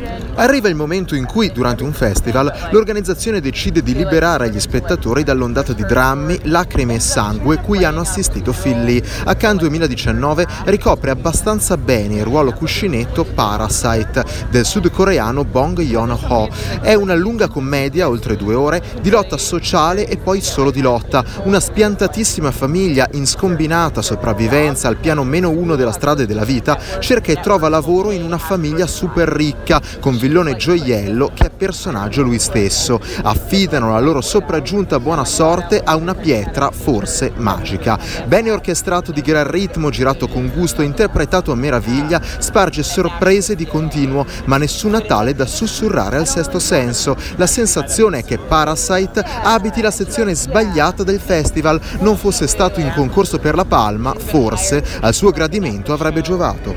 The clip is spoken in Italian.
Andre. Arriva il momento in cui, durante un festival, l'organizzazione decide di liberare gli spettatori dall'ondata di drammi, lacrime e sangue cui hanno assistito Phil Lee. A Cannes 2019 ricopre abbastanza bene il ruolo cuscinetto Parasite del sudcoreano Bong Yeon-ho. È una lunga commedia, oltre due ore, di lotta sociale e poi solo di lotta. Una spiantatissima famiglia in scombinata sopravvivenza al piano meno uno della strada della vita cerca e trova lavoro in una famiglia super ricca con villone gioiello che è personaggio lui stesso. Affidano la loro sopraggiunta buona sorte a una pietra forse magica. Bene orchestrato di gran ritmo, girato con gusto, interpretato a meraviglia, sparge sorprese di continuo, ma nessuna tale da sussurrare al sesto senso. La sensazione è che Parasite abiti la sezione sbagliata del festival, non fosse stato in concorso per la palma, forse al suo gradimento avrebbe giovato.